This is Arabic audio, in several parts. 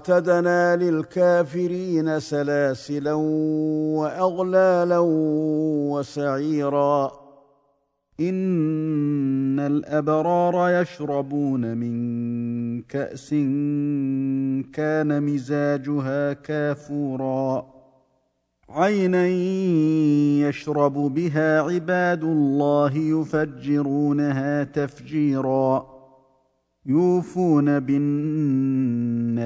اعتدنا للكافرين سلاسلا وأغلالا وسعيرا. إن الأبرار يشربون من كأس كان مزاجها كافورا. عينا يشرب بها عباد الله يفجرونها تفجيرا. يوفون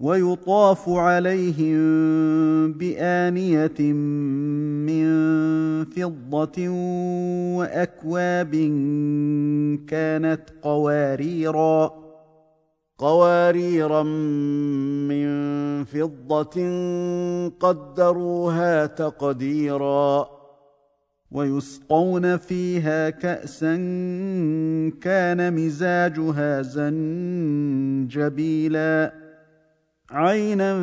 ويطاف عليهم بآنية من فضة وأكواب كانت قواريرا قواريرا من فضة قدروها تقديرا ويسقون فيها كأسا كان مزاجها زنجبيلا. عينا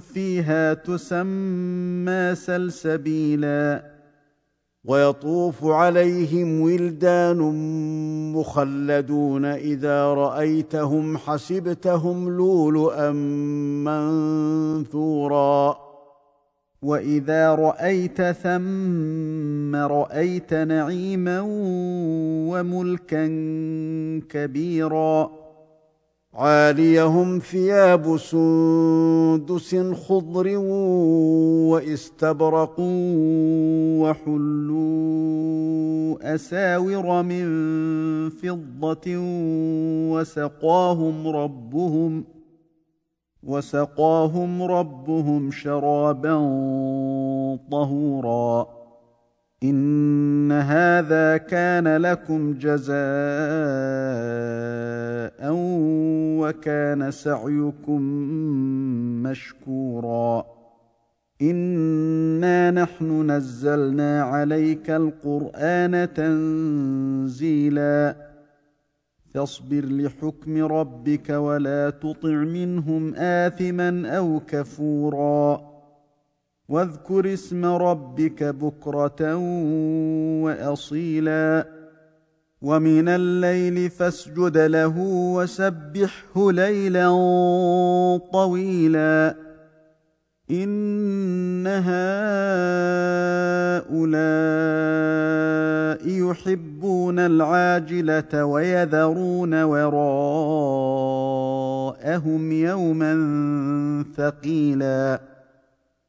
فيها تسمى سلسبيلا ويطوف عليهم ولدان مخلدون اذا رايتهم حسبتهم لولؤا منثورا واذا رايت ثم رايت نعيما وملكا كبيرا عاليهم ثياب سندس خضر واستبرق وحلوا أساور من فضة وسقاهم ربهم وسقاهم ربهم شرابا طهورا. إن هذا كان لكم جزاء وكان سعيكم مشكورا. إنا نحن نزلنا عليك القرآن تنزيلا. فاصبر لحكم ربك ولا تطع منهم آثما أو كفورا. واذكر اسم ربك بكرة وأصيلا. ومن الليل فاسجد له وسبحه ليلا طويلا. إن هؤلاء يحبون العاجلة ويذرون وراءهم يوما ثقيلا.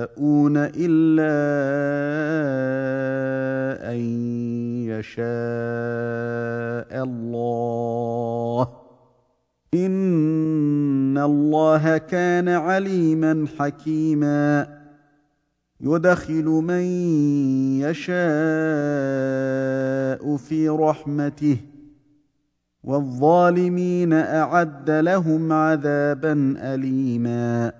تشاءون إلا أن يشاء الله. إن الله كان عليما حكيما. يدخل من يشاء في رحمته والظالمين أعد لهم عذابا أليما.